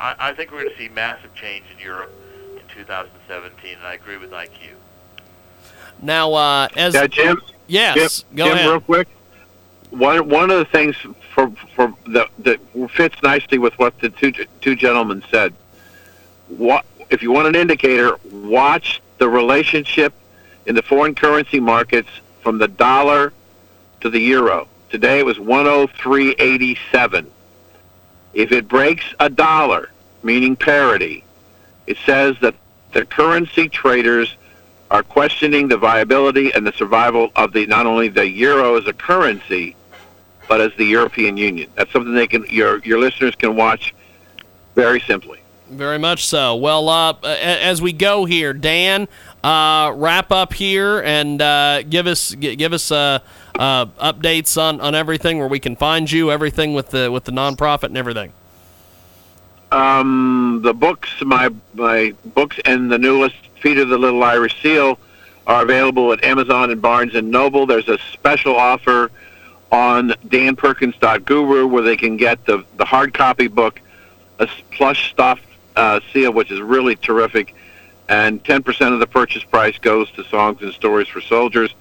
I, I think we're going to see massive change in Europe in 2017, and I agree with IQ.
Now, uh, as
Yeah, Jim.
yes,
Jim,
go
Jim,
ahead.
real quick. One one of the things for for the, that fits nicely with what the two two gentlemen said. What if you want an indicator? Watch the relationship in the foreign currency markets from the dollar to the euro. Today it was 103.87. If it breaks a dollar, meaning parity, it says that the currency traders are questioning the viability and the survival of the not only the euro as a currency, but as the European Union. That's something they can your your listeners can watch very simply.
Very much so. Well, uh, as we go here, Dan, uh, wrap up here and uh, give us give us uh, uh, updates on, on everything where we can find you, everything with the with the nonprofit and everything.
Um, the books, my my books, and the newest Of the Little Irish Seal are available at Amazon and Barnes and Noble. There's a special offer on danperkins.guru where they can get the the hard copy book, a plush stuffed uh, seal, which is really terrific, and 10% of the purchase price goes to Songs and Stories for Soldiers.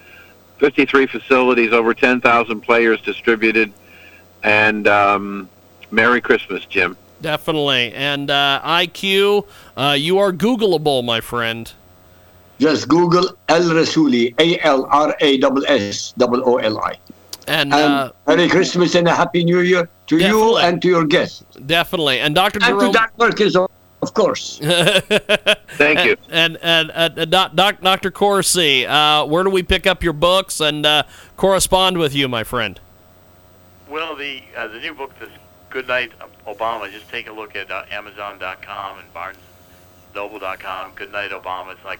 53 facilities, over 10,000 players distributed, and um, Merry Christmas, Jim.
Definitely. And uh, IQ, uh, you are Googleable, my friend.
Just Google Al Rassooli, A L R A S S O L I.
And
And
uh,
Merry Christmas and a Happy New Year to you and to your guests.
definitely. And Dr.
And to
Jerome.
Dan Perkins, of of course.
Thank you.
And and uh, uh, doc, doc, Dr. Corsi, uh, where do we pick up your books and uh, correspond with you, my friend?
Well, the uh, the new book, this Good Night Obama. Just take a look at uh, Amazon.com and BarnesNoble.com. Good Night Obama. It's like